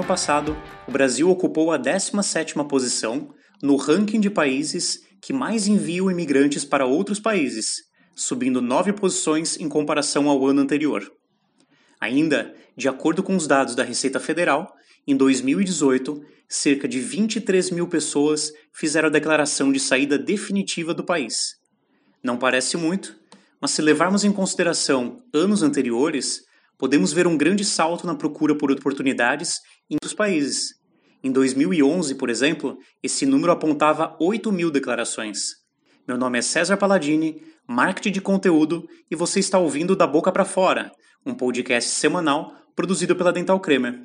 ano passado, o Brasil ocupou a 17ª posição no ranking de países que mais enviam imigrantes para outros países, subindo nove posições em comparação ao ano anterior. Ainda, de acordo com os dados da Receita Federal, em 2018, cerca de 23 mil pessoas fizeram a declaração de saída definitiva do país. Não parece muito, mas se levarmos em consideração anos anteriores, podemos ver um grande salto na procura por oportunidades em outros países. Em 2011, por exemplo, esse número apontava 8 mil declarações. Meu nome é César Palladini, marketing de conteúdo, e você está ouvindo Da Boca para Fora, um podcast semanal produzido pela Dental Cremer.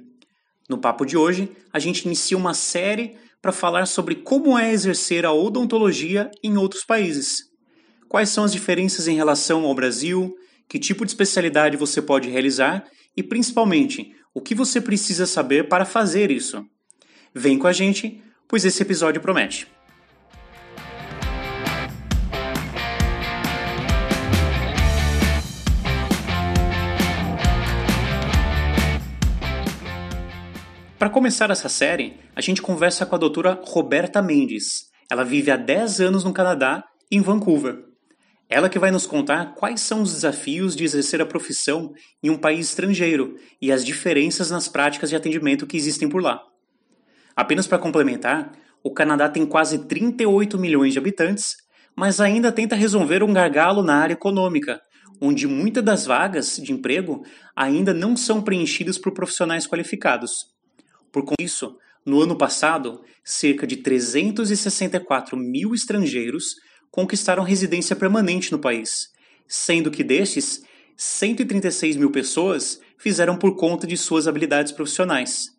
No papo de hoje, a gente inicia uma série para falar sobre como é exercer a odontologia em outros países. Quais são as diferenças em relação ao Brasil, que tipo de especialidade você pode realizar e, principalmente, o que você precisa saber para fazer isso. Vem com a gente, pois esse episódio promete. Para começar essa série, a gente conversa com a doutora Roberta Mendes. Ela vive há 10 anos no Canadá, em Vancouver. Ela que vai nos contar quais são os desafios de exercer a profissão em um país estrangeiro e as diferenças nas práticas de atendimento que existem por lá. Apenas para complementar, o Canadá tem quase 38 milhões de habitantes, mas ainda tenta resolver um gargalo na área econômica, onde muitas das vagas de emprego ainda não são preenchidas por profissionais qualificados. Por isso, no ano passado, cerca de 364 mil estrangeiros conquistaram residência permanente no país, sendo que destes, 136 mil pessoas fizeram por conta de suas habilidades profissionais.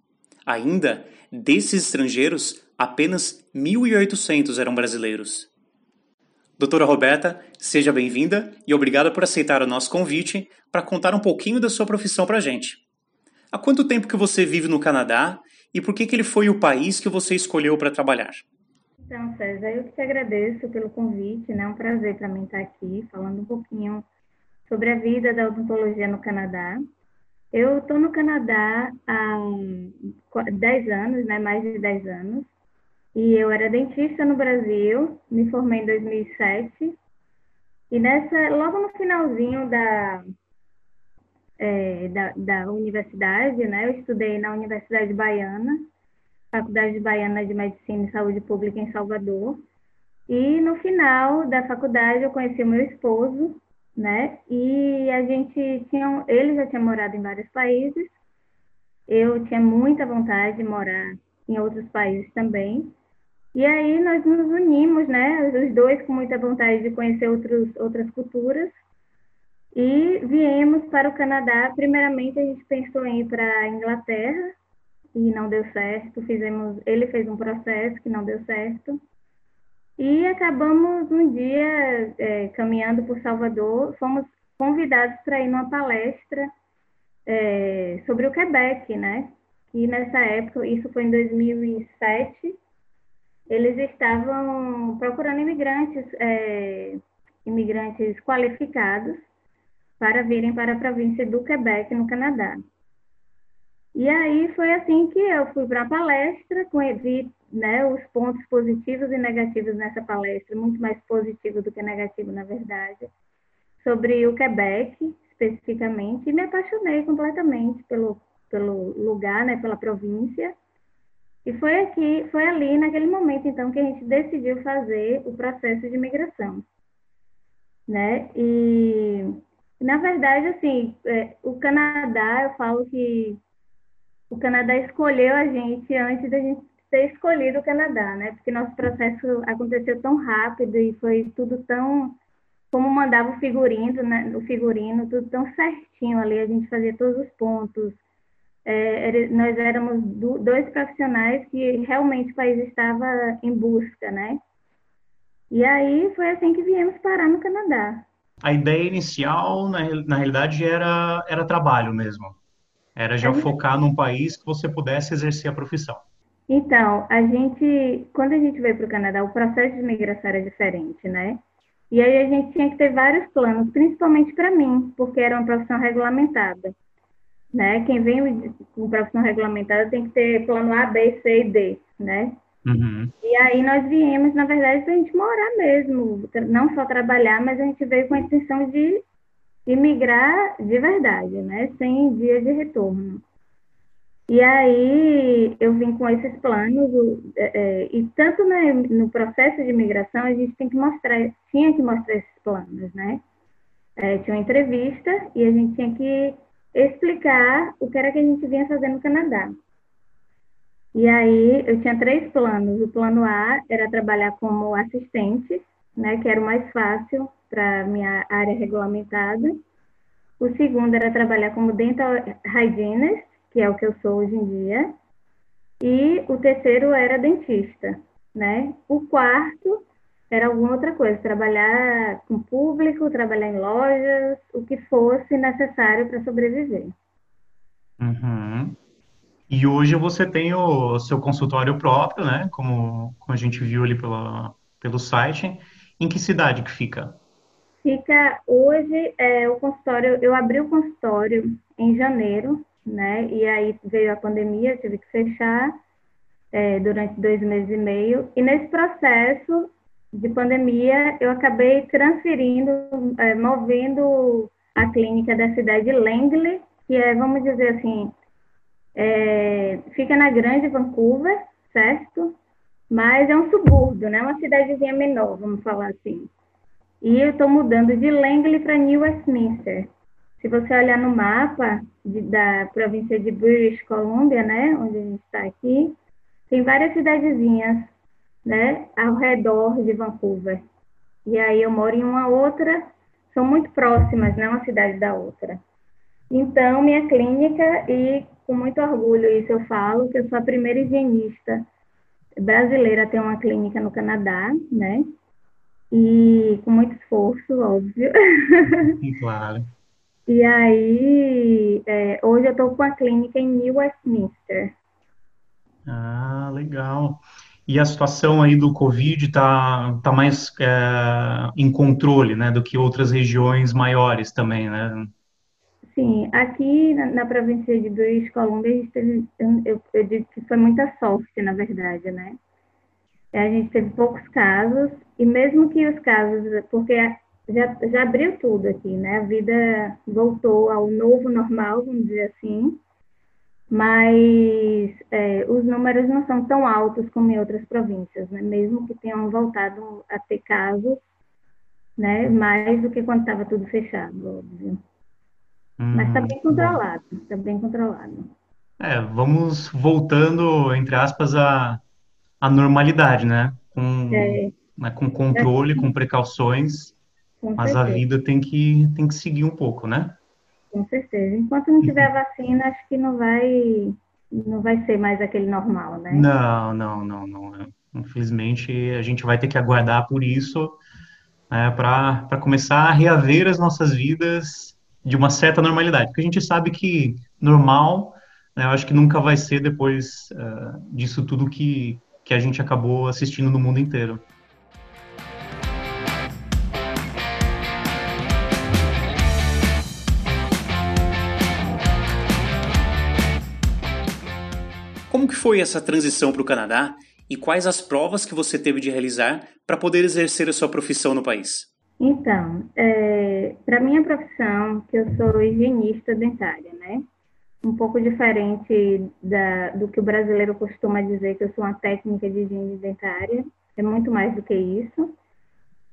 Ainda, desses estrangeiros, apenas 1.800 eram brasileiros. Doutora Roberta, seja bem-vinda e obrigada por aceitar o nosso convite para contar um pouquinho da sua profissão para a gente. Há quanto tempo que você vive no Canadá e por que, que ele foi o país que você escolheu para trabalhar? Então, César, eu que te agradeço pelo convite, né? É um prazer para mim estar aqui falando um pouquinho sobre a vida da odontologia no Canadá. Eu estou no Canadá há 10 anos, né? Mais de 10 anos. E eu era dentista no Brasil, me formei em 2007. E nessa, logo no finalzinho da, é, da, da universidade, né? Eu estudei na Universidade Baiana Faculdade Baiana de Medicina e Saúde Pública em Salvador. E no final da faculdade eu conheci o meu esposo, né? E a gente tinha, ele já tinha morado em vários países. Eu tinha muita vontade de morar em outros países também. E aí nós nos unimos, né? Os dois com muita vontade de conhecer outros, outras culturas. E viemos para o Canadá. Primeiramente a gente pensou em ir para a Inglaterra, e não deu certo. Fizemos, ele fez um processo que não deu certo. E acabamos um dia é, caminhando por Salvador, fomos convidados para ir numa palestra é, sobre o Quebec, né? E nessa época, isso foi em 2007, eles estavam procurando imigrantes, é, imigrantes qualificados para virem para a província do Quebec, no Canadá. E aí foi assim que eu fui para a palestra, vi né, os pontos positivos e negativos nessa palestra, muito mais positivo do que negativo, na verdade, sobre o Quebec, especificamente, e me apaixonei completamente pelo, pelo lugar, né, pela província. E foi aqui, foi ali, naquele momento, então, que a gente decidiu fazer o processo de imigração. Né? E, na verdade, assim, é, o Canadá, eu falo que o Canadá escolheu a gente antes da gente ter escolhido o Canadá, né? Porque nosso processo aconteceu tão rápido e foi tudo tão como mandava o figurino, né? O figurino, tudo tão certinho ali, a gente fazia todos os pontos. É, nós éramos do, dois profissionais que realmente o país estava em busca, né? E aí foi assim que viemos parar no Canadá. A ideia inicial, na, na realidade, era, era trabalho mesmo. Era já focar num país que você pudesse exercer a profissão. Então, a gente, quando a gente veio para o Canadá, o processo de migração era diferente, né? E aí a gente tinha que ter vários planos, principalmente para mim, porque era uma profissão regulamentada. né? Quem vem com profissão regulamentada tem que ter plano A, B, C e D, né? Uhum. E aí nós viemos, na verdade, para a gente morar mesmo, não só trabalhar, mas a gente veio com a intenção de imigrar de verdade, né? Sem dia de retorno. E aí eu vim com esses planos, é, é, e tanto no processo de imigração a gente tem que mostrar, tinha que mostrar esses planos, né? É, tinha uma entrevista e a gente tinha que explicar o que era que a gente vinha fazer no Canadá. E aí eu tinha três planos. O plano A era trabalhar como assistente, né, que era o mais fácil para minha área regulamentada. O segundo era trabalhar como dental hygienist, que é o que eu sou hoje em dia. E o terceiro era dentista, né? O quarto era alguma outra coisa, trabalhar com público, trabalhar em lojas, o que fosse necessário para sobreviver. Uhum. E hoje você tem o seu consultório próprio, né? Como, como a gente viu ali pela, pelo site. Em que cidade que fica? Fica hoje é, o consultório. Eu abri o consultório em janeiro, né? E aí veio a pandemia, tive que fechar é, durante dois meses e meio. E nesse processo de pandemia, eu acabei transferindo, é, movendo a clínica da cidade de Langley, que é, vamos dizer assim, é, fica na Grande Vancouver, certo? Mas é um subúrbio, né? Uma cidadezinha menor, vamos falar assim. E eu estou mudando de Langley para New Westminster. Se você olhar no mapa de, da província de British Columbia, né, onde a gente está aqui, tem várias cidadezinhas né, ao redor de Vancouver. E aí eu moro em uma outra, são muito próximas, né, uma cidade da outra. Então, minha clínica, e com muito orgulho isso eu falo, que eu sou a primeira higienista brasileira a ter uma clínica no Canadá, né? E com muito esforço, óbvio. Claro. e aí, é, hoje eu estou com a clínica em New Westminster. Ah, legal. E a situação aí do Covid está tá mais é, em controle, né, do que outras regiões maiores também, né? Sim, aqui na, na província de British Columbia, teve, eu, eu digo que foi muita sorte, na verdade, né? A gente teve poucos casos, e mesmo que os casos, porque já, já abriu tudo aqui, né? A vida voltou ao novo normal, vamos dizer assim, mas é, os números não são tão altos como em outras províncias, né? mesmo que tenham voltado a ter casos, né? mais do que quando estava tudo fechado, óbvio. Hum, mas está bem controlado, está bem controlado. É, vamos voltando, entre aspas, à, à normalidade, né? Com, é. Né? com controle, com precauções, com mas a vida tem que, tem que seguir um pouco, né? Com certeza. Enquanto não tiver vacina, acho que não vai, não vai ser mais aquele normal, né? Não, não, não, não. Infelizmente, a gente vai ter que aguardar por isso né, para começar a reaver as nossas vidas de uma certa normalidade. Porque a gente sabe que normal, né, eu acho que nunca vai ser depois uh, disso tudo que, que a gente acabou assistindo no mundo inteiro. Como que foi essa transição para o Canadá e quais as provas que você teve de realizar para poder exercer a sua profissão no país? Então, é, para minha profissão, que eu sou higienista dentária, né? Um pouco diferente da, do que o brasileiro costuma dizer que eu sou uma técnica de higiene dentária, é muito mais do que isso.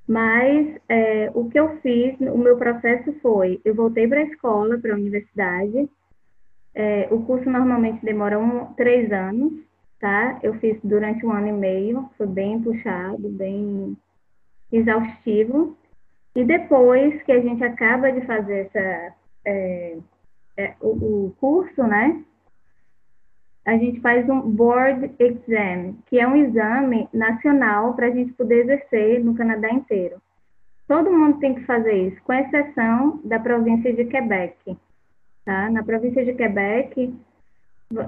Mas é, o que eu fiz, o meu processo foi, eu voltei para a escola, para a universidade, é, o curso normalmente demora um, três anos, tá? Eu fiz durante um ano e meio, foi bem puxado, bem exaustivo. E depois que a gente acaba de fazer essa, é, é, o, o curso, né? A gente faz um board exam, que é um exame nacional para a gente poder exercer no Canadá inteiro. Todo mundo tem que fazer isso, com exceção da província de Quebec. Tá? Na província de Quebec,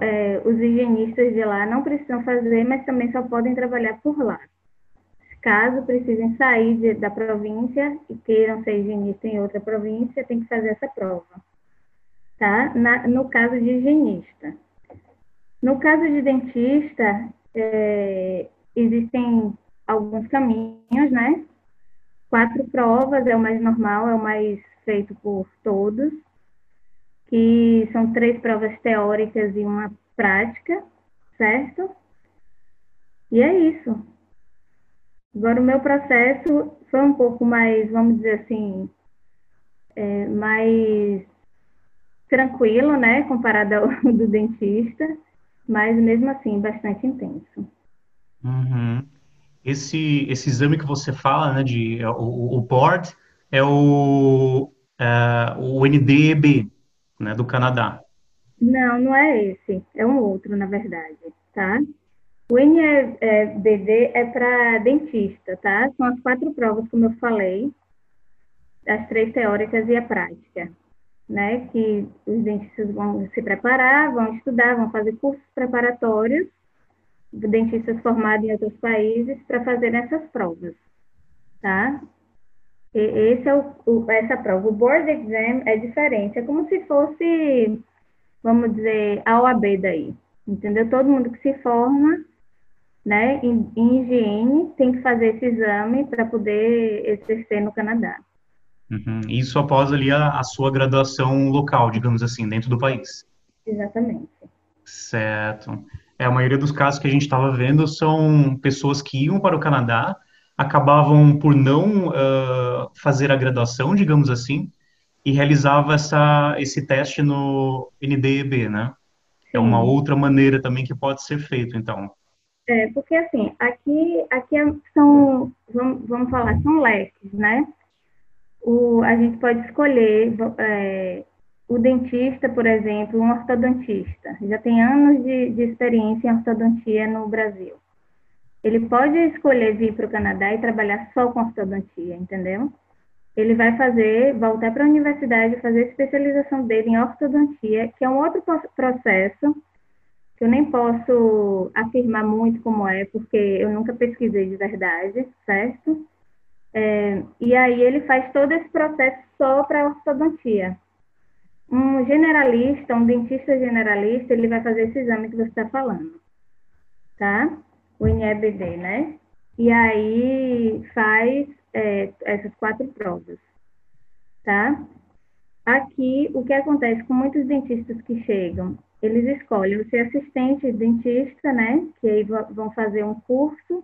é, os higienistas de lá não precisam fazer, mas também só podem trabalhar por lá. Caso precisem sair de, da província e queiram ser higienistas em outra província, tem que fazer essa prova. tá? Na, no caso de higienista. No caso de dentista, é, existem alguns caminhos, né? Quatro provas é o mais normal, é o mais feito por todos, que são três provas teóricas e uma prática, certo? E é isso. Agora, o meu processo foi um pouco mais, vamos dizer assim, é, mais tranquilo, né, comparado ao do dentista, mas mesmo assim bastante intenso. Uhum. Esse, esse exame que você fala, né, de, é o, o board, é o, é, o NDEB, né, do Canadá. Não, não é esse, é um outro, na verdade, tá? O NEBD é para dentista, tá? São as quatro provas, como eu falei, as três teóricas e a prática, né? Que os dentistas vão se preparar, vão estudar, vão fazer cursos preparatórios, dentistas formados em outros países, para fazer essas provas, tá? E esse é o, o, essa prova. O board exam é diferente, é como se fosse, vamos dizer, a OAB daí, entendeu? Todo mundo que se forma né, em, em higiene, tem que fazer esse exame para poder exercer no Canadá. Uhum. Isso após ali a, a, sua graduação local, digamos assim, dentro do país. Exatamente. Certo. É, a maioria dos casos que a gente estava vendo são pessoas que iam para o Canadá, acabavam por não uh, fazer a graduação, digamos assim, e realizava essa, esse teste no NDEB, né? É uma outra maneira também que pode ser feito, então. É, porque assim, aqui, aqui é, são, vamos, vamos falar, são leques, né? O, a gente pode escolher é, o dentista, por exemplo, um ortodontista, já tem anos de, de experiência em ortodontia no Brasil. Ele pode escolher vir para o Canadá e trabalhar só com ortodontia, entendeu? Ele vai fazer, voltar para a universidade, fazer a especialização dele em ortodontia, que é um outro processo que eu nem posso afirmar muito como é, porque eu nunca pesquisei de verdade, certo? É, e aí ele faz todo esse processo só para ortodontia. Um generalista, um dentista generalista, ele vai fazer esse exame que você está falando, tá? O INEBD, né? E aí faz é, essas quatro provas, tá? Aqui, o que acontece com muitos dentistas que chegam eles escolhem ser assistente dentista, né? Que aí vão fazer um curso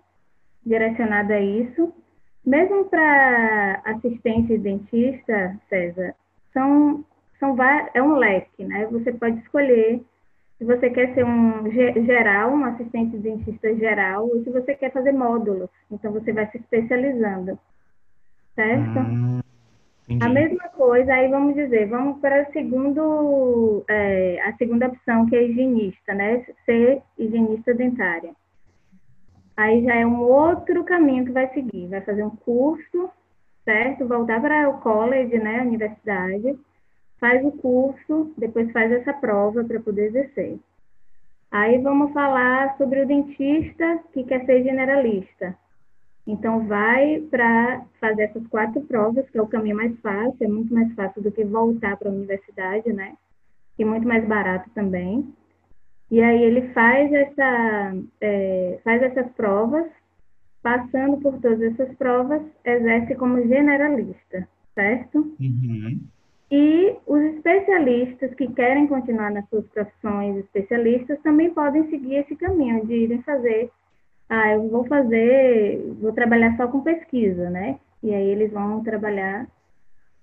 direcionado a isso. Mesmo para assistente dentista, César, são, são é um leque, né? Você pode escolher se você quer ser um geral, um assistente dentista geral, ou se você quer fazer módulos. Então, você vai se especializando, certo? Hum. A mesma coisa, aí vamos dizer, vamos para segundo, é, a segunda opção, que é higienista, né? Ser higienista dentária. Aí já é um outro caminho que vai seguir. Vai fazer um curso, certo? Voltar para o college, né? A universidade. Faz o curso, depois faz essa prova para poder exercer. Aí vamos falar sobre o dentista que quer ser generalista. Então, vai para fazer essas quatro provas, que é o caminho mais fácil, é muito mais fácil do que voltar para a universidade, né? E muito mais barato também. E aí ele faz, essa, é, faz essas provas, passando por todas essas provas, exerce como generalista, certo? Uhum. E os especialistas que querem continuar nas suas profissões especialistas também podem seguir esse caminho de irem fazer ah, eu vou fazer, vou trabalhar só com pesquisa, né? E aí eles vão trabalhar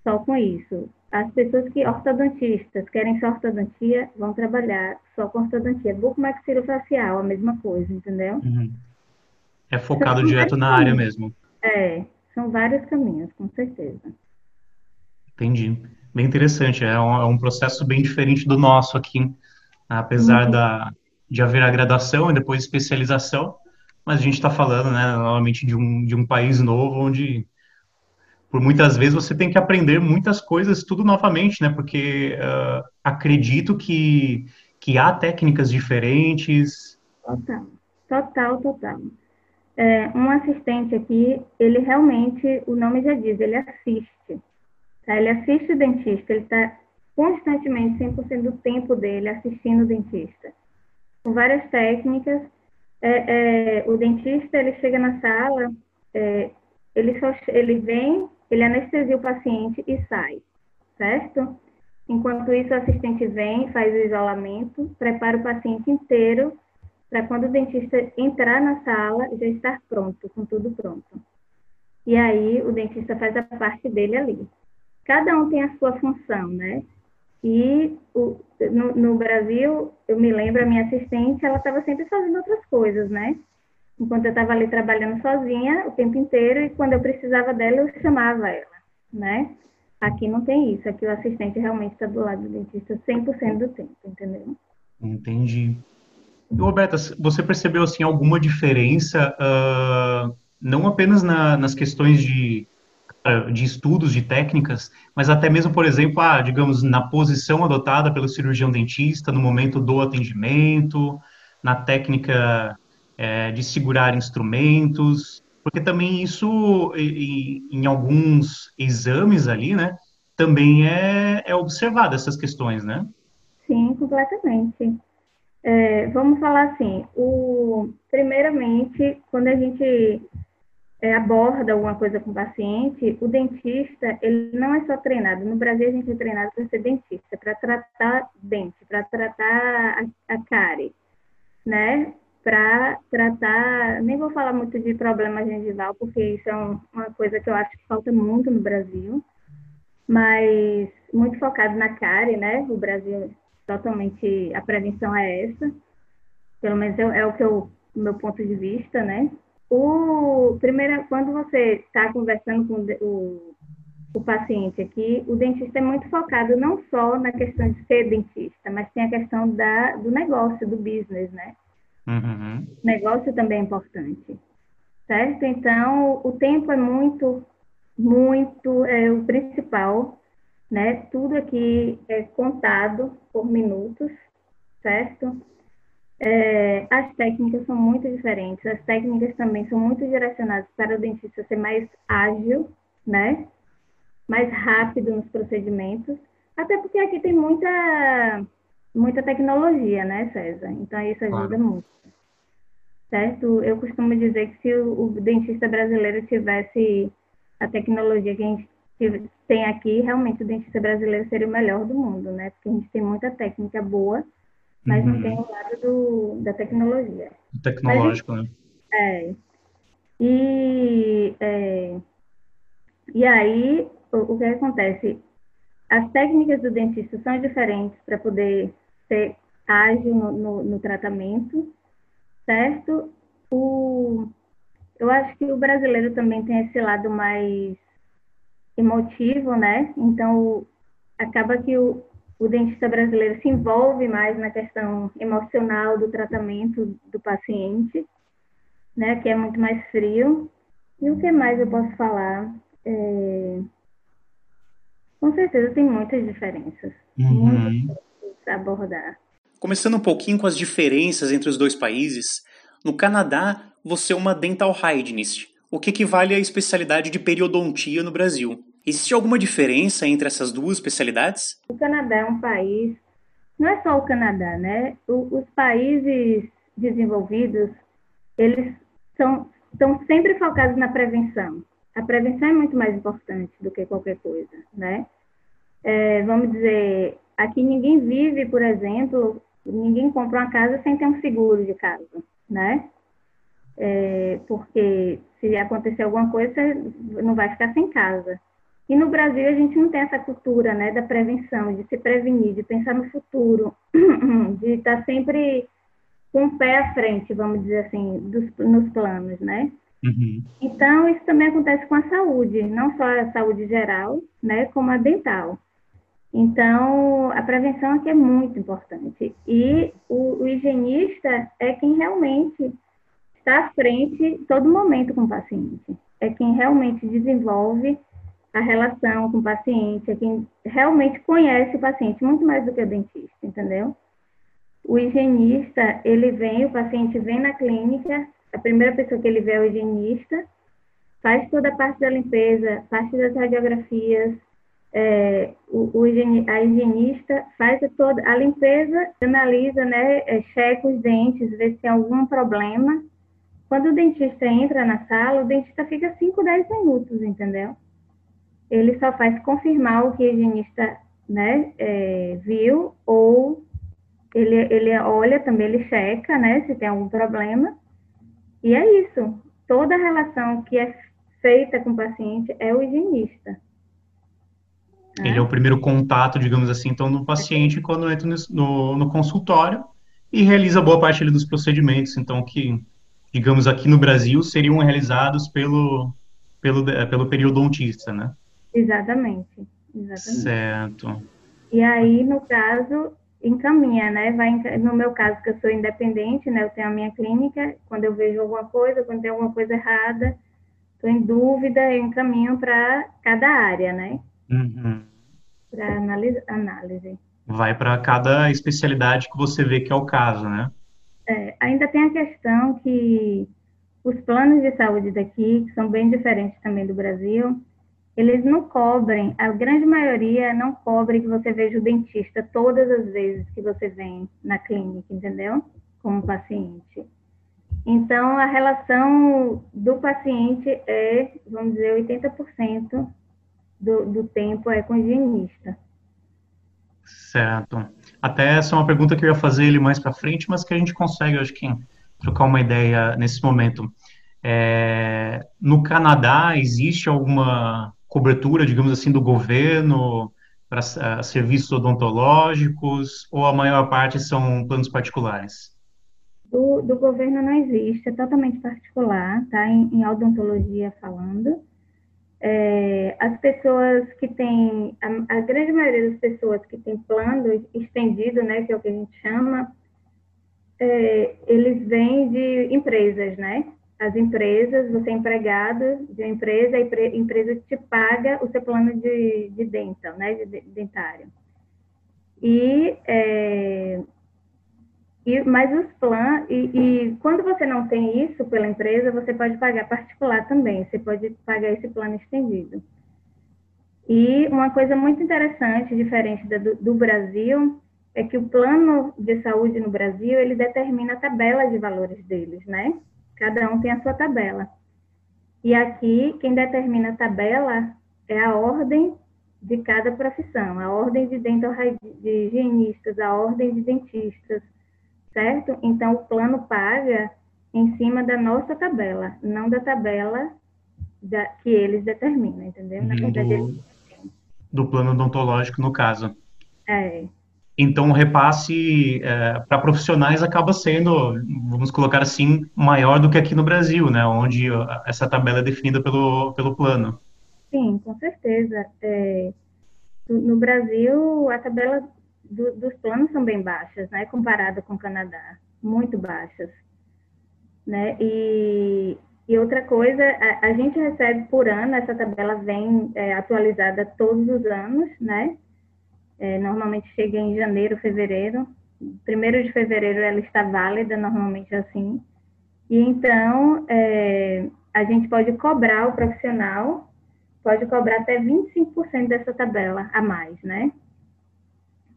só com isso. As pessoas que, ortodontistas, querem só ortodontia, vão trabalhar só com ortodontia. Bucomaxilofacial, a mesma coisa, entendeu? Uhum. É focado direto na área mesmo. É, são vários caminhos, com certeza. Entendi. Bem interessante, é um, é um processo bem diferente do nosso aqui, apesar uhum. da, de haver a graduação e depois especialização, mas a gente está falando, né, novamente de um, de um país novo, onde por muitas vezes você tem que aprender muitas coisas tudo novamente, né, porque uh, acredito que, que há técnicas diferentes. Total, total, total. É, um assistente aqui, ele realmente, o nome já diz, ele assiste. Tá? Ele assiste o dentista, ele está constantemente 100% do tempo dele assistindo o dentista. Com várias técnicas, é, é, o dentista ele chega na sala, é, ele só ele vem, ele anestesia o paciente e sai, certo? Enquanto isso, o assistente vem, faz o isolamento, prepara o paciente inteiro para quando o dentista entrar na sala já estar pronto, com tudo pronto. E aí o dentista faz a parte dele ali. Cada um tem a sua função, né? E o, no, no, Brasil, eu me lembro, a minha assistente, ela estava sempre fazendo outras coisas, né? Enquanto eu estava ali trabalhando sozinha o tempo inteiro, e quando eu precisava dela, eu chamava ela, né? Aqui não tem isso, aqui o assistente realmente está do lado do dentista 100% do tempo, entendeu? Entendi. Roberta, você percebeu, assim, alguma diferença, uh, não apenas na, nas questões de de estudos, de técnicas, mas até mesmo, por exemplo, ah, digamos, na posição adotada pelo cirurgião dentista no momento do atendimento, na técnica é, de segurar instrumentos, porque também isso, em, em alguns exames ali, né, também é, é observado essas questões, né? Sim, completamente. É, vamos falar assim, o, primeiramente, quando a gente é, aborda alguma coisa com o paciente, o dentista, ele não é só treinado. No Brasil, a gente é treinado para ser dentista, para tratar dente, para tratar a, a cárie, né? Para tratar, nem vou falar muito de problema gengival, porque isso é um, uma coisa que eu acho que falta muito no Brasil, mas muito focado na cárie, né? O Brasil, totalmente, a prevenção é essa, pelo menos é, é o que eu, meu ponto de vista, né? O, primeiro, quando você está conversando com o, o paciente aqui, o dentista é muito focado não só na questão de ser dentista, mas tem a questão da, do negócio, do business, né? Uhum. O negócio também é importante, certo? Então, o tempo é muito, muito é o principal, né? Tudo aqui é contado por minutos, certo? É, as técnicas são muito diferentes, as técnicas também são muito direcionadas para o dentista ser mais ágil, né? Mais rápido nos procedimentos, até porque aqui tem muita, muita tecnologia, né, César? Então isso ajuda claro. muito. Certo? Eu costumo dizer que se o, o dentista brasileiro tivesse a tecnologia que a gente tem aqui, realmente o dentista brasileiro seria o melhor do mundo, né? Porque a gente tem muita técnica boa mas uhum. não tem o lado do, da tecnologia. Tecnológico, mas, né? É. E, é, e aí, o, o que acontece? As técnicas do dentista são diferentes para poder ser ágil no, no, no, tratamento, certo? O, eu acho que o brasileiro também tem esse lado mais emotivo, né? Então, acaba que o, o dentista brasileiro se envolve mais na questão emocional do tratamento do paciente, né, que é muito mais frio. E o que mais eu posso falar? É... Com certeza tem muitas diferenças. Uhum. Muitas diferenças a abordar. Começando um pouquinho com as diferenças entre os dois países, no Canadá você é uma dental hygienist, o que equivale à especialidade de periodontia no Brasil. Existe alguma diferença entre essas duas especialidades? O Canadá é um país, não é só o Canadá, né? O, os países desenvolvidos, eles são, estão sempre focados na prevenção. A prevenção é muito mais importante do que qualquer coisa, né? É, vamos dizer, aqui ninguém vive, por exemplo, ninguém compra uma casa sem ter um seguro de casa, né? É, porque se acontecer alguma coisa, você não vai ficar sem casa. E no Brasil a gente não tem essa cultura, né, da prevenção, de se prevenir, de pensar no futuro, de estar sempre com o pé à frente, vamos dizer assim, dos, nos planos, né? Uhum. Então, isso também acontece com a saúde, não só a saúde geral, né, como a dental. Então, a prevenção aqui é muito importante. E o, o higienista é quem realmente está à frente todo momento com o paciente. É quem realmente desenvolve a relação com o paciente, é quem realmente conhece o paciente, muito mais do que o dentista, entendeu? O higienista, ele vem, o paciente vem na clínica, a primeira pessoa que ele vê é o higienista, faz toda a parte da limpeza, parte das radiografias, é, o, o, a higienista faz toda a limpeza, analisa, né, é, checa os dentes, vê se tem algum problema. Quando o dentista entra na sala, o dentista fica 5, 10 minutos, entendeu? Ele só faz confirmar o que o higienista né, é, viu, ou ele, ele olha também, ele checa, né, se tem algum problema. E é isso. Toda a relação que é feita com o paciente é o higienista. Ele é o primeiro contato, digamos assim, então, do paciente quando entra no, no consultório e realiza boa parte ali, dos procedimentos, então, que, digamos, aqui no Brasil seriam realizados pelo, pelo, pelo periodontista, né? Exatamente, exatamente. Certo. E aí, no caso, encaminha, né? Vai, no meu caso, que eu sou independente, né? Eu tenho a minha clínica, quando eu vejo alguma coisa, quando tem alguma coisa errada, estou em dúvida, eu encaminho para cada área, né? Uhum. Para análise, análise. Vai para cada especialidade que você vê que é o caso, né? É, ainda tem a questão que os planos de saúde daqui, que são bem diferentes também do Brasil, eles não cobrem, a grande maioria não cobre que você veja o dentista todas as vezes que você vem na clínica, entendeu? Como paciente. Então, a relação do paciente é, vamos dizer, 80% do, do tempo é com o higienista. Certo. Até essa é uma pergunta que eu ia fazer ele mais para frente, mas que a gente consegue, acho que, trocar uma ideia nesse momento. É, no Canadá, existe alguma cobertura, digamos assim, do governo para uh, serviços odontológicos ou a maior parte são planos particulares? Do, do governo não existe, é totalmente particular, tá? Em, em odontologia falando é, as pessoas que têm, a, a, grande maioria das pessoas que têm plano estendido, né, que é o que a gente chama, é, eles vêm de empresas, né? As empresas, você é empregado de uma empresa, a empresa te paga o seu plano de, de dental, né, de dentário. E é, e, mas os planos, e, e, quando você não tem isso pela empresa, você pode pagar particular também, você pode pagar esse plano estendido. E uma coisa muito interessante, diferente do, do Brasil, é que o plano de saúde no Brasil, ele determina a tabela de valores deles, né? Cada um tem a sua tabela. E aqui, quem determina a tabela é a ordem de cada profissão, a ordem de dental de higienistas, a ordem de dentistas, certo? Então, o plano paga em cima da nossa tabela, não da tabela da, que eles determinam, entendeu? Na verdade, do, eles... do plano odontológico, no caso. É. Então, o repasse é, para profissionais acaba sendo, vamos colocar assim, maior do que aqui no Brasil, né? Onde essa tabela é definida pelo, pelo plano. Sim, com certeza. É, no Brasil, a tabela do, dos planos são bem baixas, né, comparado com o Canadá, muito baixas, né, e, e outra coisa, a, a gente recebe por ano, essa tabela vem é, atualizada todos os anos, né, é, normalmente chega em janeiro, fevereiro, primeiro de fevereiro ela está válida, normalmente assim, e então é, a gente pode cobrar o profissional, pode cobrar até 25% dessa tabela a mais, né,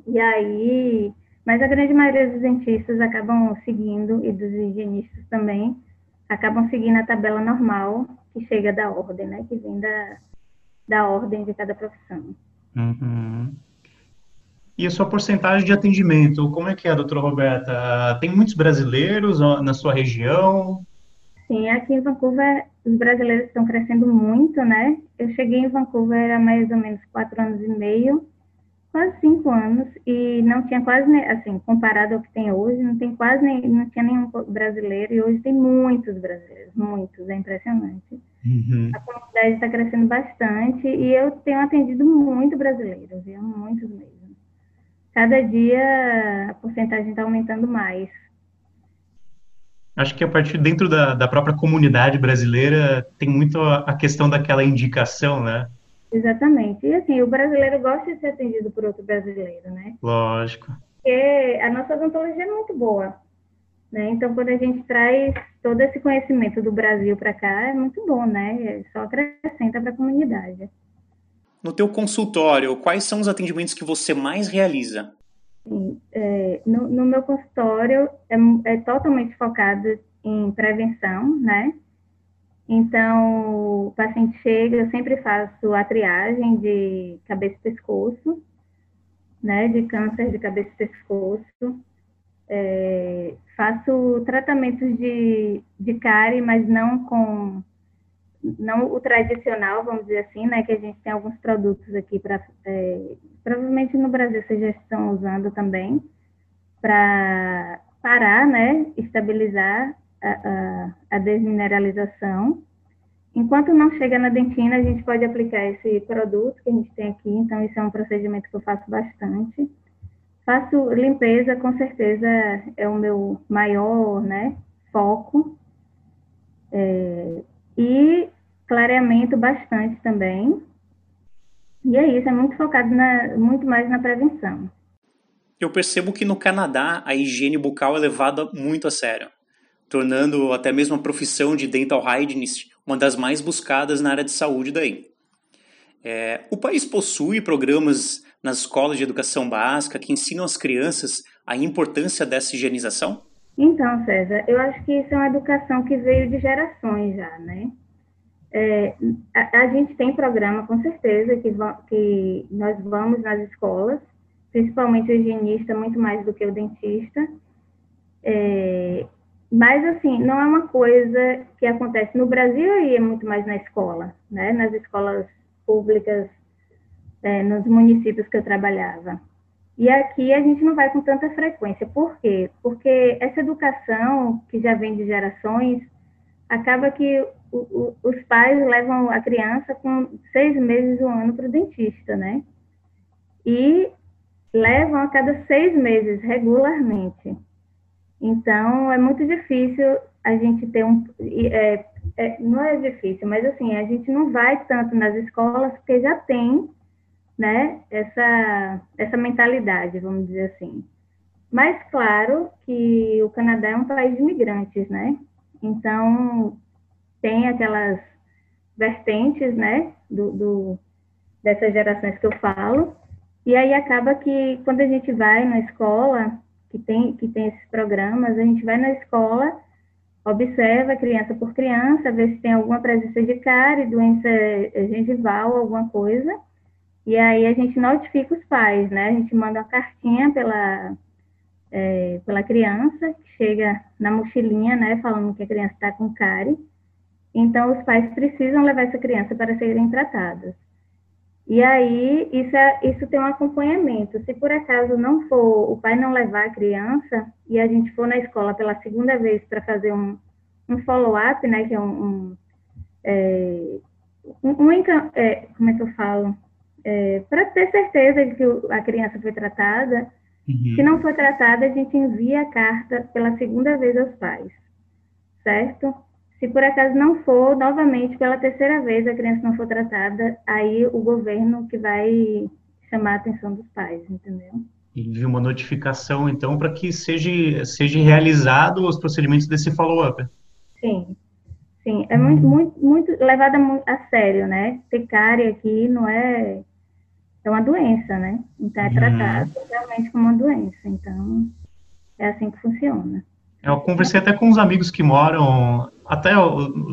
e aí, mas a grande maioria dos dentistas acabam seguindo, e dos higienistas também, acabam seguindo a tabela normal que chega da ordem, né? Que vem da, da ordem de cada profissão. Uhum. E a sua porcentagem de atendimento, como é que é, doutora Roberta? Tem muitos brasileiros na sua região? Sim, aqui em Vancouver os brasileiros estão crescendo muito, né? Eu cheguei em Vancouver há mais ou menos quatro anos e meio quase cinco anos e não tinha quase, assim, comparado ao que tem hoje, não tem quase nem, não tinha nenhum brasileiro e hoje tem muitos brasileiros, muitos, é impressionante. Uhum. A comunidade está crescendo bastante e eu tenho atendido muito brasileiros, viu? Muitos mesmo. Cada dia a porcentagem está aumentando mais. Acho que a partir dentro da, da própria comunidade brasileira tem muito a, a questão daquela indicação, né? Exatamente. E assim, o brasileiro gosta de ser atendido por outro brasileiro, né? Lógico. Porque a nossa odontologia é muito boa. Né? Então, quando a gente traz todo esse conhecimento do Brasil para cá, é muito bom, né? Só acrescenta para a comunidade. No teu consultório, quais são os atendimentos que você mais realiza? É, no, no, meu consultório é, é, totalmente focado em prevenção, né? Então, o paciente chega, eu sempre faço a triagem de cabeça e pescoço, né? De câncer de cabeça e pescoço. É, faço tratamentos de, de cárie, mas não com não o tradicional, vamos dizer assim, né, que a gente tem alguns produtos aqui para, é, provavelmente no Brasil vocês já estão usando também, para parar, né, estabilizar a, a, a, desmineralização. Enquanto não chega na dentina, a gente pode aplicar esse produto que a gente tem aqui, então isso é um procedimento que eu faço bastante. Faço limpeza, com certeza é o meu maior, né, foco. É, e clareamento bastante também. E é isso, é muito focado na, muito mais na prevenção. Eu percebo que no Canadá a higiene bucal é levada muito a sério, tornando até mesmo a profissão de dental hygienist uma das mais buscadas na área de saúde daí. É, o país possui programas nas escolas de educação básica que ensinam as crianças a importância dessa higienização? Então, César, eu acho que isso é uma educação que veio de gerações já, né? É, a, a, gente tem programa, com certeza, que, que nós vamos nas escolas, principalmente o higienista, muito mais do que o dentista. É, mas, assim, não é uma coisa que acontece no Brasil e é muito mais na escola, né? Nas escolas públicas, é, nos municípios que eu trabalhava. E aqui a gente não vai com tanta frequência. Por quê? Porque essa educação que já vem de gerações, acaba que os pais levam a criança com seis meses do ano para o dentista, né? E levam a cada seis meses, regularmente. Então, é muito difícil a gente ter um. É, é, não é difícil, mas assim, a gente não vai tanto nas escolas porque já tem né, essa, essa mentalidade, vamos dizer assim. Mas, claro, que o Canadá é um país de imigrantes, né? Então, tem aquelas vertentes, né, do, do, dessas gerações que eu falo, e aí acaba que quando a gente vai na escola, que tem, que tem esses programas, a gente vai na escola, observa criança por criança, vê se tem alguma presença de cárie, doença gengival, alguma coisa, e aí a gente notifica os pais, né? A gente manda uma cartinha pela, é, pela criança, que chega na mochilinha, né? Falando que a criança está com cárie. Então, os pais precisam levar essa criança para serem tratadas. E aí, isso, é, isso tem um acompanhamento. Se por acaso não for, o pai não levar a criança, e a gente for na escola pela segunda vez para fazer um, um follow-up, né? Que é um. um, é, um, um é, como é que eu falo? é, para ter certeza de que a criança foi tratada. Uhum. Se não for tratada, a gente envia a carta pela segunda vez aos pais, certo? Se por acaso não for, novamente, pela terceira vez a criança não for tratada, aí o governo que vai chamar a atenção dos pais, entendeu? E uma notificação, então, para que seja, seja realizado os procedimentos desse follow-up. Sim, sim. É muito, muito, muito levada a sério, né? Ter cárie aqui não é é uma doença, né? Então é uhum. tratado uhum. realmente como uma doença. Então é assim que funciona. Eu conversei até com uns amigos que moram, até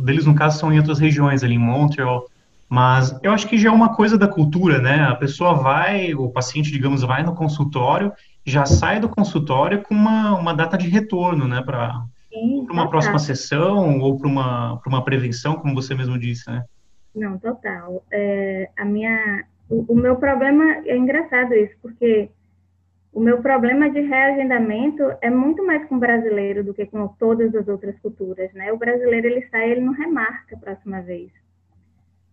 deles no caso são em outras regiões, ali em Montreal, mas eu acho que já é uma coisa da cultura, né? A pessoa vai, o paciente, digamos, vai no consultório, já sai do consultório com uma, uma data de retorno, né? Para uma próxima sessão ou para uma, uma prevenção, como você mesmo disse, né? Não, total. É, a minha o, meu problema é engraçado isso, porque o meu problema de reagendamento é muito mais com o brasileiro do que com todas as outras culturas, né? O brasileiro ele sai, ele não remarca a próxima vez.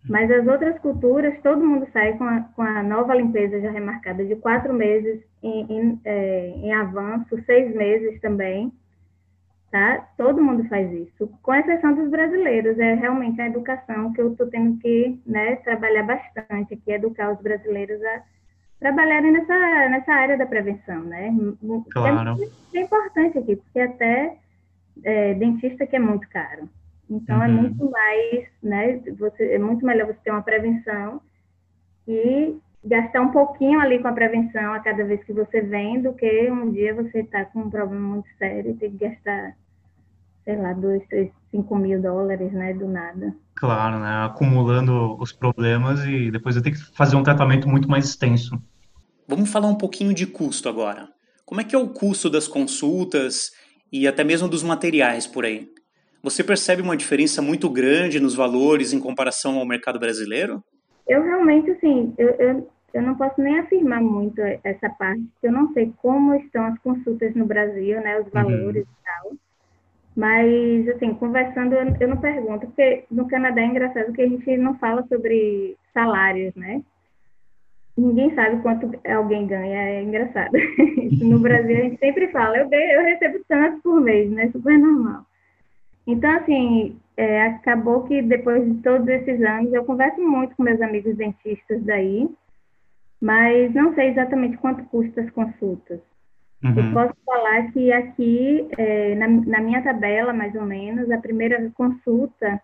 Mas as outras culturas, todo mundo sai com a, com a nova limpeza já remarcada de quatro meses em, em, é, em avanço, seis meses também tá? Todo mundo faz isso, com exceção dos brasileiros. É realmente a educação que eu estou tendo que né, trabalhar bastante aqui, educar os brasileiros a trabalharem nessa, nessa área da prevenção, né? Claro. É, é importante aqui, porque até é, dentista que é muito caro. Então, é uhum. é muito mais, né? Você, é muito melhor você ter uma prevenção e gastar um pouquinho ali com a prevenção a cada vez que você vem, do que um dia você está com um problema muito sério e ter que gastar, sei lá, dois, três, cinco mil dólares, né, do nada. Claro, né, acumulando os problemas e depois eu ter que fazer um tratamento muito mais extenso. Vamos falar um pouquinho de custo agora. Como é que é o custo das consultas e até mesmo dos materiais por aí? Você percebe uma diferença muito grande nos valores em comparação ao mercado brasileiro? Eu realmente, assim, eu, eu, eu não posso nem afirmar muito essa parte, porque eu não sei como estão as consultas no Brasil, né, os valores uhum. Mas, assim, conversando, eu não pergunto, porque no Canadá é engraçado que a gente não fala sobre salários, né? Ninguém sabe quanto alguém ganha, é engraçado. no Brasil a gente sempre fala, eu, eu recebo tanto por mês, né? Super normal. Então, assim, é, acabou que depois de todos esses anos, eu converso muito com meus amigos dentistas daí, mas não sei exatamente quanto custa as consultas. Uhum. Eu posso falar que aqui, é, na, na, minha tabela, mais ou menos, a primeira consulta,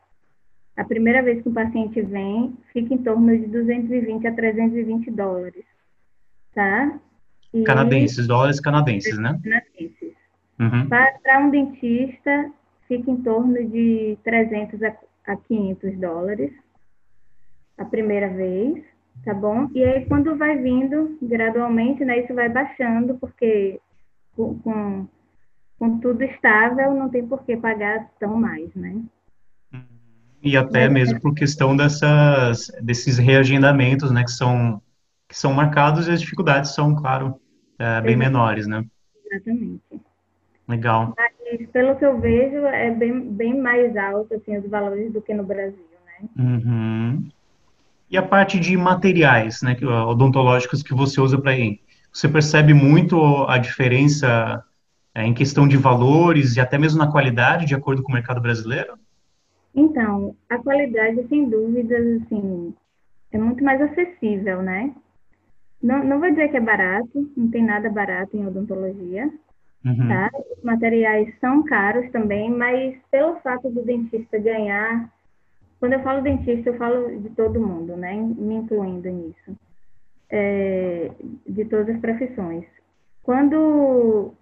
a primeira vez que o paciente vem, fica em torno de 220 a 320 dólares, tá? E, canadenses, dólares canadenses, né? Canadenses. Uhum. Para um dentista, fica em torno de 300 a, a 500 dólares a primeira vez, tá bom? E aí, quando vai vindo gradualmente, né, isso vai baixando, porque com, com, com tudo estável, não tem por que pagar tão mais, né? E até Mas, mesmo por questão dessas, desses reagendamentos, né, que são, que são marcados e as dificuldades são, claro, é, bem menores, né? Exatamente. Legal. Mas, pelo que eu vejo, é bem, bem mais alto, assim, os valores do que no Brasil, né? Uhum. E a parte de materiais, né, odontológicos que você usa para ir? Você percebe muito a diferença é, em questão de valores e até mesmo na qualidade, de acordo com o mercado brasileiro? Então, a qualidade, sem dúvidas, assim, é muito mais acessível, né? Não, não vou dizer que é barato, não tem nada barato em odontologia, Uhum. Tá? Os materiais são caros também, mas pelo fato do dentista ganhar, quando eu falo dentista, eu falo de todo mundo, né? Me incluindo nisso, é, de todas as profissões. Quando,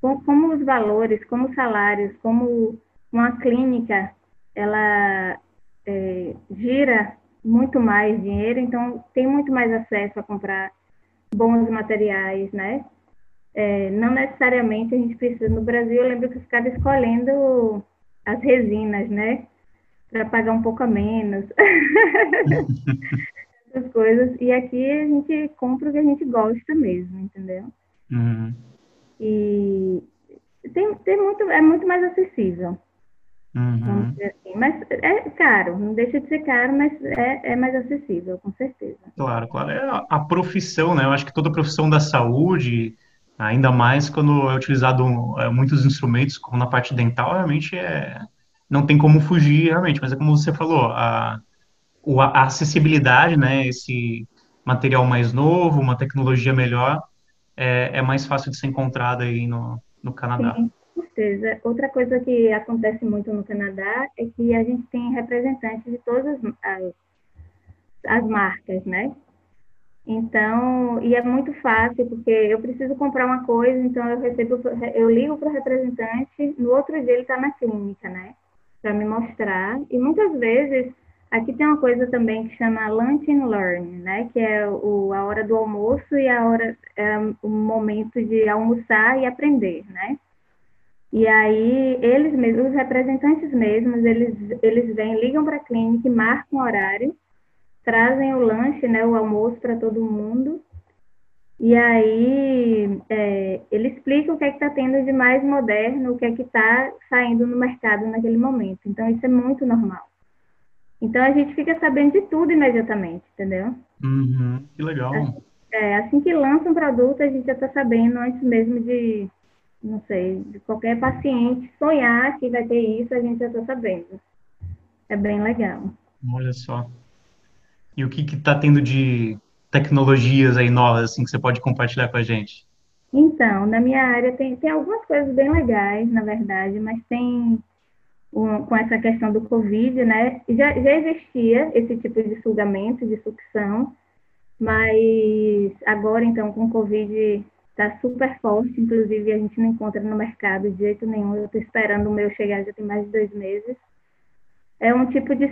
como os valores, como os salários, como uma clínica, ela é, gira muito mais dinheiro, então tem muito mais acesso a comprar bons materiais, né? é, não necessariamente a gente precisa. No Brasil, eu lembro que ficava escolhendo as resinas, né? Para pagar um pouco a menos. Essas coisas. E aqui a gente compra o que a gente gosta mesmo, entendeu? Uhum. E tem, tem muito, é muito mais acessível. Uhum. Assim. Mas é caro, não deixa de ser caro, mas é, é mais acessível, com certeza. Claro, claro. É a, a profissão, né? Eu acho que toda profissão da saúde Ainda mais quando é utilizado é, muitos instrumentos, como na parte dental, realmente é, não tem como fugir, realmente. Mas é como você falou, a, a acessibilidade, né, esse material mais novo, uma tecnologia melhor, é, é mais fácil de ser encontrada aí no, no Canadá. Sim, com certeza. Outra coisa que acontece muito no Canadá é que a gente tem representantes de todas as, as marcas, né? Então, e é muito fácil, porque eu preciso comprar uma coisa, então eu recebo, eu ligo para o representante, no outro dia ele está na clínica, né? Para me mostrar. E muitas vezes, aqui tem uma coisa também que chama lunch and learn, né? Que é o, a hora do almoço e a hora, é o momento de almoçar e aprender, né? E aí, eles mesmos, os representantes mesmos, eles, eles vêm, ligam para a clínica marcam horário trazem o lanche, né, o almoço para todo mundo. E aí é, ele explica o que é que está tendo de mais moderno, o que é que está saindo no mercado naquele momento. Então isso é muito normal. Então a gente fica sabendo de tudo imediatamente, entendeu? Uhum, que legal. Assim, é, assim que lança um produto, a gente já está sabendo antes mesmo de, não sei, de qualquer paciente sonhar que vai ter isso, a gente já está sabendo. É bem legal. Olha só. E o que está tendo de tecnologias aí novas, assim, que você pode compartilhar com a gente? Então, na minha área tem, tem algumas coisas bem legais, na verdade, mas tem um, com essa questão do Covid, né? Já, já existia esse tipo de sugamento, de sucção, Mas agora, então, com o Covid, está super forte, inclusive a gente não encontra no mercado de jeito nenhum. Eu estou esperando o meu chegar já tem mais de dois meses. É um tipo de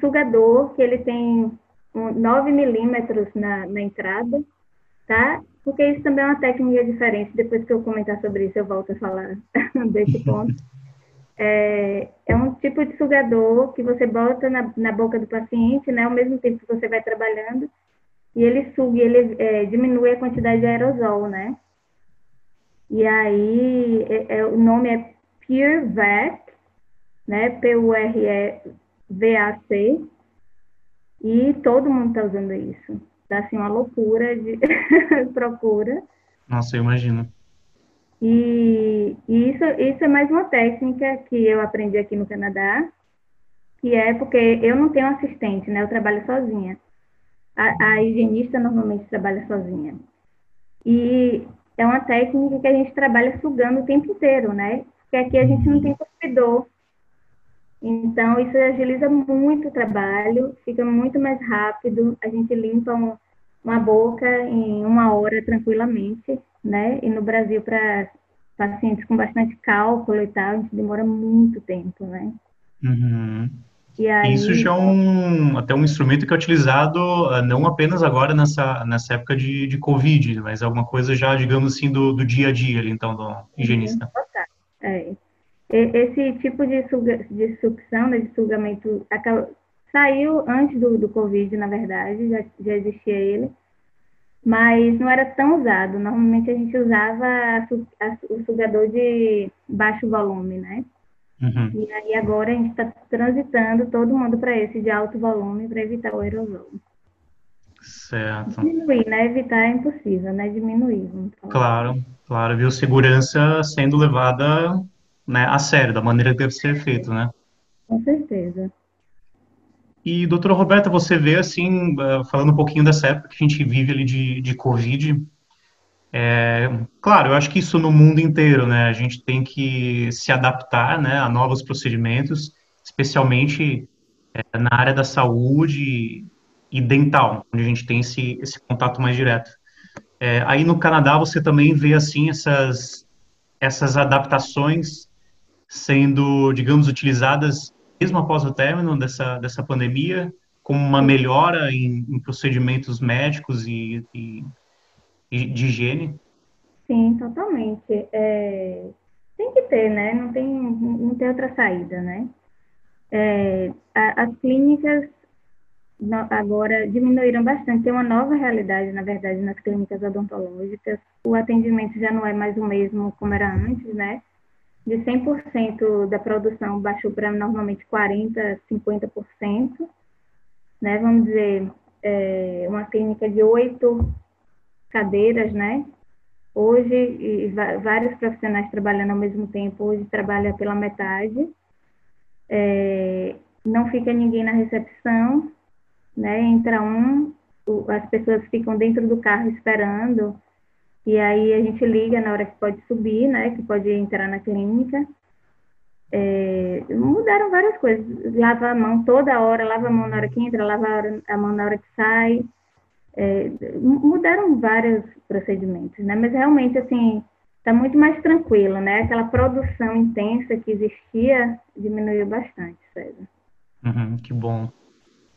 sugador que ele tem 9 milímetros na, na entrada, tá? Porque isso também é uma técnica diferente. Depois que eu comentar sobre isso, eu volto a falar desse ponto. É, é, um tipo de sugador que você bota na, na, boca do paciente, né, ao mesmo tempo que você vai trabalhando, e ele suga, ele é, diminui a quantidade de aerosol, né? E aí, é, é o nome é PureVac, né, P-U-R-E-V-A-C, e todo mundo está usando isso. Dá, assim, uma loucura de procura. Nossa, eu imagino. E, isso, isso é mais uma técnica que eu aprendi aqui no Canadá, que é porque eu não tenho assistente, né? Eu trabalho sozinha. A, a higienista normalmente trabalha sozinha. E é uma técnica que a gente trabalha sugando o tempo inteiro, né? Porque aqui a gente não tem cuspidor. Então, isso agiliza muito o trabalho, fica muito mais rápido, a gente limpa um, uma boca em uma hora tranquilamente né? E no Brasil, para pacientes com bastante cálculo e tal, a gente demora muito tempo, né? Uhum. E aí... Isso já é um, até um instrumento que é utilizado ah, não apenas agora nessa, nessa época de, de Covid, mas alguma coisa já, digamos assim, do, do dia a dia, então, do higienista. É. Esse tipo de, suga, de sucção, né, de sugamento, saiu antes do, do Covid, na verdade, já, já existia ele, mas não era tão usado. Normalmente a gente usava a, a, o sugador de baixo volume, né? Uhum. E aí agora a gente está transitando todo mundo para esse de alto volume para evitar o aerosol. Certo. Diminuir, né? Evitar é impossível, né? Diminuir. Claro, claro. Viu? Segurança sendo levada né, a sério, da maneira que deve ser feito, né? Com certeza. E, doutora Roberta, você vê, assim, eh, falando um pouquinho dessa época que a gente vive ali de, de Covid, é, claro, eu acho que isso no mundo inteiro, né? A gente tem que se adaptar, né, a novos procedimentos, especialmente é, na área da saúde e dental, onde a gente tem esse, esse contato mais direto. É, aí no Canadá você também vê, assim, essas, essas adaptações sendo, digamos, utilizadas mesmo após o término dessa, dessa pandemia, como uma melhora em, em procedimentos médicos e, e, e, de higiene? Sim, totalmente. É, tem que ter, né? Não tem, não tem outra saída, né? É, a, as clínicas agora diminuíram bastante. Tem uma nova realidade, na verdade, nas clínicas odontológicas. O atendimento já não é mais o mesmo como era antes, né? De 100% da produção baixou para normalmente 40%, 50%. Né? Vamos dizer, é, uma clínica de oito cadeiras, né? Hoje, vários profissionais trabalhando ao mesmo tempo, hoje trabalha pela metade. É, não fica ninguém na recepção, né? Entra um, as pessoas ficam dentro do carro esperando e aí a gente liga na hora que pode subir, né? Que pode entrar na clínica. É, mudaram várias coisas. Lava a mão toda hora, lava a mão na hora que entra, lava a mão na hora que sai. É, mudaram vários procedimentos, né? Mas realmente, assim, está muito mais tranquilo, né? Aquela produção intensa que existia diminuiu bastante, César. Uhum, que bom.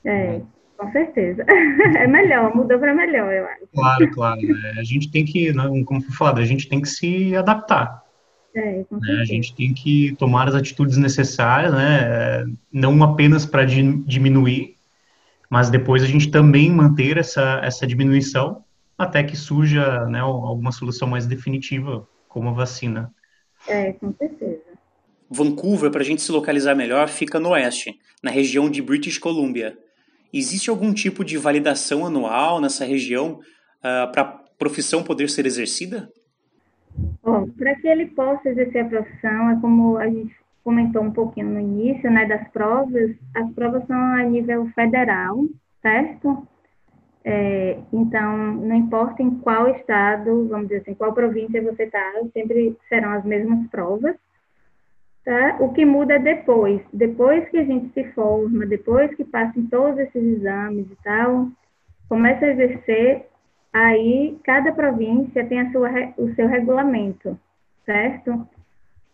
É. Com certeza. É melhor, mudou para melhor, eu acho. Claro, claro. É, a gente tem que, né, como foi falado, a gente tem que se adaptar. É, com né? A gente tem que tomar as atitudes necessárias, né? Não apenas para diminuir, mas depois a gente também manter essa, essa diminuição até que surja né, alguma solução mais definitiva, como a vacina. É, com certeza. Vancouver, para a gente se localizar melhor, fica no oeste, na região de British Columbia. Existe algum tipo de validação anual nessa região uh, para a profissão poder ser exercida? Bom, para que ele possa exercer a profissão, é como a gente comentou um pouquinho no início, né, das provas, as provas são a nível federal, certo? É, então, não importa em qual estado, vamos dizer assim, qual província você está, sempre serão as mesmas provas. Tá? O que muda é depois, depois que a gente se forma, depois que passam todos esses exames e tal, começa a exercer, aí cada província tem a sua, o seu regulamento, certo?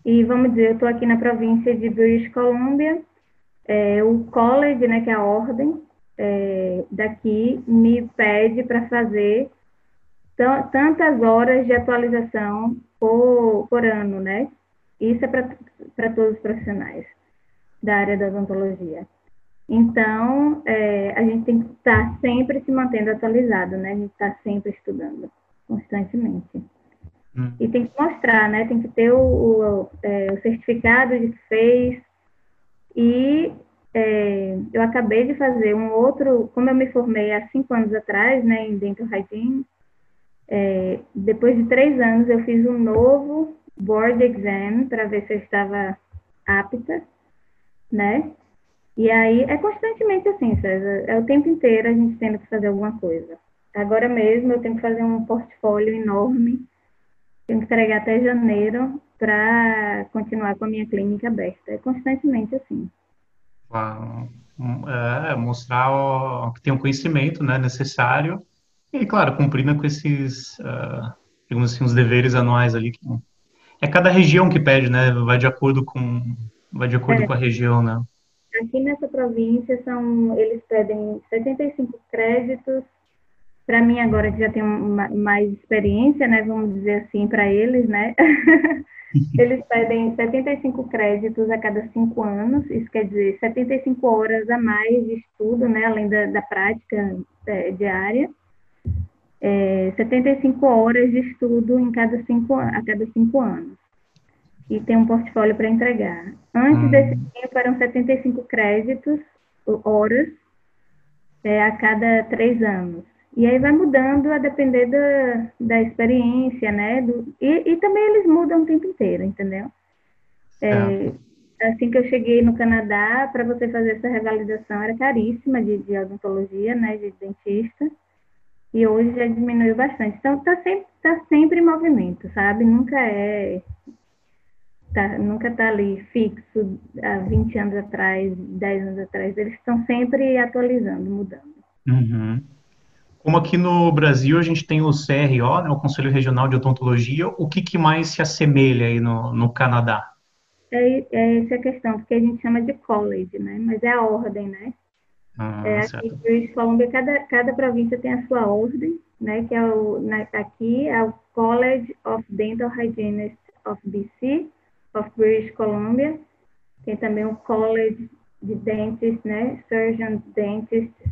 E vamos dizer, eu estou aqui na província de British Columbia, é, o college, né, que é a ordem é, daqui, me pede para fazer tantas horas de atualização por, por ano, né? Isso é para todos os profissionais da área da odontologia. Então, é, a gente tem que estar sempre se mantendo atualizado, né? A gente está sempre estudando, constantemente. Hum. E tem que mostrar, né? Tem que ter o, o, é, o certificado de que fez. E é, eu acabei de fazer um outro, como eu me formei há cinco anos atrás, né, em Dental Hygiene, é, depois de três anos eu fiz um novo board exam para ver se eu estava apta, né? E aí é constantemente assim, César, é o tempo inteiro a gente tendo que fazer alguma coisa. Agora mesmo eu tenho que fazer um portfólio enorme, tenho que entregar até janeiro para continuar com a minha clínica aberta. É constantemente assim. É, mostrar que tem um conhecimento né, necessário e, claro, cumprindo com esses, uh, digamos assim, os deveres anuais ali. Que é cada região que pede, né? Vai de acordo com, vai de acordo é. com a região, né? Aqui nessa província são, eles pedem 75 créditos. Para mim agora que já tenho mais experiência, né, vamos dizer assim, para eles, né? eles pedem 75 créditos a cada cinco anos. Isso quer dizer 75 horas a mais de estudo, né, além da, da prática é, diária. É, 75 horas de estudo em cada cinco, a cada cinco anos e tem um portfólio para entregar. Antes hum. desse tempo eram 75 créditos, horas, é, a cada três anos. E aí vai mudando a depender da, da experiência, né? Do, e, e também eles mudam o tempo inteiro, entendeu? É, assim que eu cheguei no Canadá, para você fazer essa revalidação era caríssima de, de odontologia, né? De dentista. E hoje já diminuiu bastante. Então, está sempre, tá sempre em movimento, sabe? Nunca é tá, nunca está ali fixo há 20 anos atrás, 10 anos atrás. Eles estão sempre atualizando, mudando. Uhum. Como aqui no Brasil a gente tem o CRO, né, o Conselho Regional de Odontologia, o que, que mais se assemelha aí no, no Canadá? É, é essa a questão, porque a gente chama de college, né? Mas é a ordem, né? Ah, é, aqui em British Columbia, cada, cada província tem a sua ordem, né? Que é o, na, aqui é o College of Dental Hygienists of BC, of British Columbia, tem também o College de Dentists, né, Surgeon Dentists,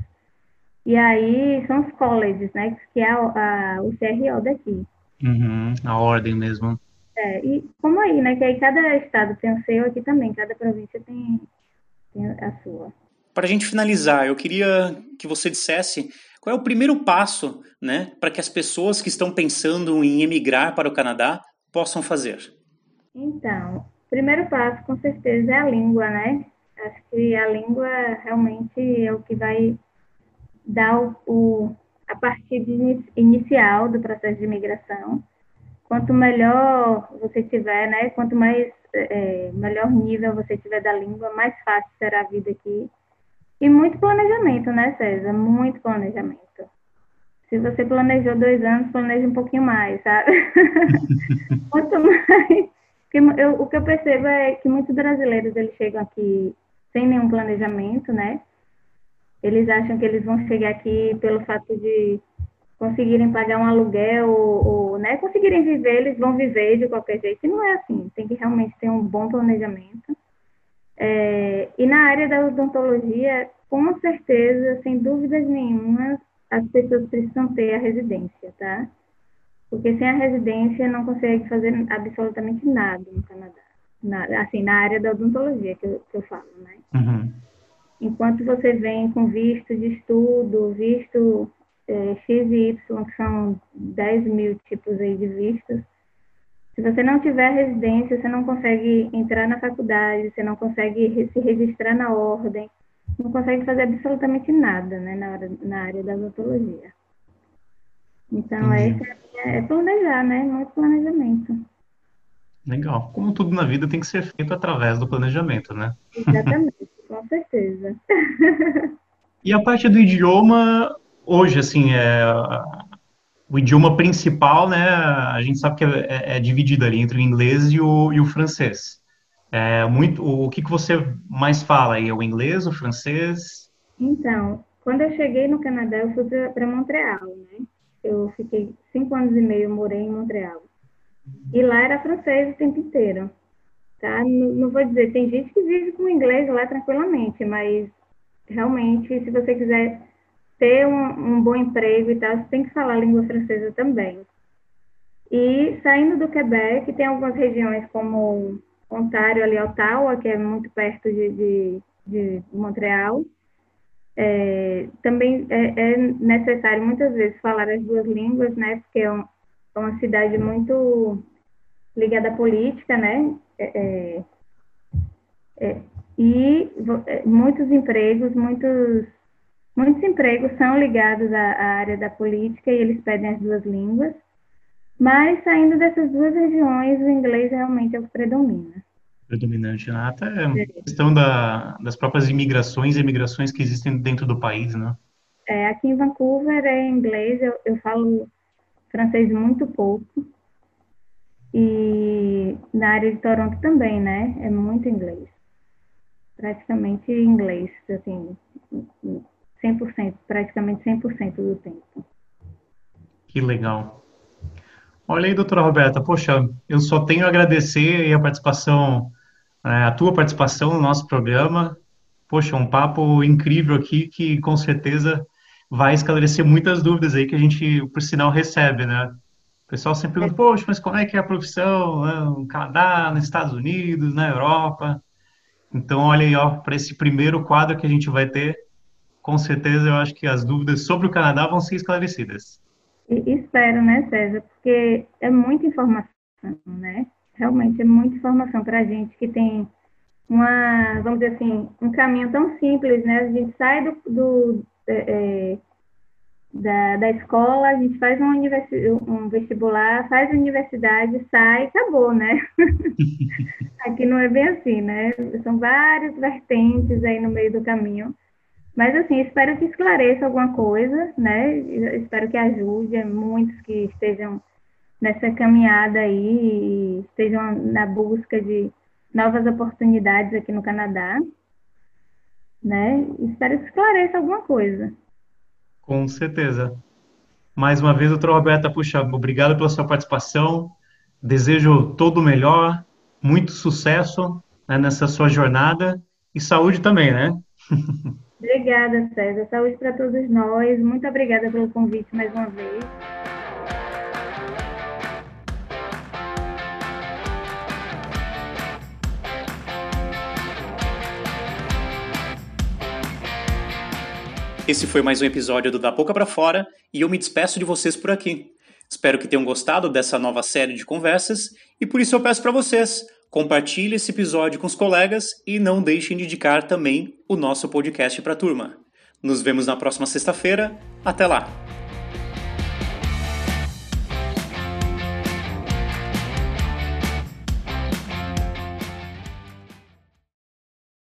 e aí são os colleges, né, que é a, a o CRO daqui. Uhum, a ordem mesmo. É, e como aí, né, que aí cada estado tem o seu, aqui também, cada província tem, tem a sua. Para a gente finalizar, eu queria que você dissesse qual é o primeiro passo, né, para que as pessoas que estão pensando em emigrar para o Canadá possam fazer. Então, o primeiro passo, com certeza, é a língua, né? Acho que a língua realmente é o que vai dar o, o a partir inicial do processo de imigração. Quanto melhor você tiver, né? Quanto mais é, melhor nível você tiver da língua, mais fácil será a vida aqui. E muito planejamento, né, César? Muito planejamento. Se você planejou dois anos, planeje um pouquinho mais, sabe? Quanto mais eu, o que eu percebo é que muitos brasileiros eles chegam aqui sem nenhum planejamento, né? Eles acham que eles vão chegar aqui pelo fato de conseguirem pagar um aluguel ou, ou né, conseguirem viver, eles vão viver de qualquer jeito. E não é assim, tem que realmente ter um bom planejamento. É, e na área da odontologia, com certeza, sem dúvidas nenhuma, as pessoas precisam ter a residência, tá? porque sem a residência não consegue fazer absolutamente nada no Canadá. Na, assim, na área da odontologia que eu, que eu falo, né? Uhum. Enquanto você vem com visto de estudo, visto é, X e Y, que são 10 mil tipos aí de vistos, se você não tiver residência, você não consegue entrar na faculdade, você não consegue se registrar na ordem, não consegue fazer absolutamente nada, né, na, hora, na área da odontologia. Então, é, é planejar, né? Muito planejamento. Legal. Como tudo na vida tem que ser feito através do planejamento, né? Exatamente, com certeza. E a parte do idioma, hoje, assim, é, o idioma principal, né, a gente sabe que é, é, é dividido ali entre o inglês e o, e o francês. É muito, o que, que você mais fala aí? É o inglês, o francês? Então, quando eu cheguei no Canadá, eu fui para Montreal, né? Eu fiquei cinco anos e meio, morei em Montreal. E lá era francês o tempo inteiro, tá? Não, não vou dizer, tem gente que vive com inglês lá tranquilamente, mas realmente, se você quiser ter um, um bom emprego e tal, você tem que falar língua francesa também. E saindo do Quebec, tem algumas regiões como Ontário, ali, Ottawa, que é muito perto de, de, de Montreal. É, também é, é, necessário muitas vezes falar as duas línguas, né? Porque é, um, é uma cidade muito ligada à política, né? É, é, é e muitos empregos, muitos muitos empregos são ligados à, à área da política e eles pedem as duas línguas. Mas saindo dessas duas regiões, o inglês realmente é o que predomina. Predominante, né? Até a questão da, das próprias imigrações e imigrações que existem dentro do país, né? É, aqui em Vancouver é inglês, eu, eu falo francês muito pouco. E na área de Toronto também, né? É muito inglês. Praticamente inglês, assim, 100%, praticamente 100% do tempo. Que legal. Olha aí, doutora Roberta, poxa, eu só tenho a agradecer a participação, né, a tua participação no nosso programa. Poxa, um papo incrível aqui que com certeza vai esclarecer muitas dúvidas aí que a gente, por sinal, recebe, né? O pessoal sempre pergunta, poxa, mas como é que é a profissão né, no Canadá, nos Estados Unidos, na Europa? Então, olha aí, ó, para esse primeiro quadro que a gente vai ter, com certeza eu acho que as dúvidas sobre o Canadá vão ser esclarecidas. Espero, né, César? Porque é muita informação, né? Realmente é muita informação para a gente que tem uma, vamos dizer assim, um caminho tão simples, né? A gente sai do, do é, é da, da escola, a gente faz um, um vestibular, faz a universidade, sai, acabou, né? Aqui não é bem assim, né? São várias vertentes aí no meio do caminho mas, assim, espero que esclareça alguma coisa, né? Espero que ajude muitos que estejam nessa caminhada aí, estejam na busca de novas oportunidades aqui no Canadá, né? Espero que esclareça alguma coisa. Com certeza. Mais uma vez, doutora Roberta, puxa, obrigado pela sua participação. Desejo todo o melhor, muito sucesso né, nessa sua jornada e saúde também, né? Obrigada, César. Saúde para todos nós. Muito obrigada pelo convite mais uma vez. Esse foi mais um episódio do Da Boca para Fora e eu me despeço de vocês por aqui. Espero que tenham gostado dessa nova série de conversas e por isso eu peço para vocês, Compartilhe esse episódio com os colegas e não deixem de indicar também o nosso podcast para a turma. Nos vemos na próxima sexta-feira. Até lá!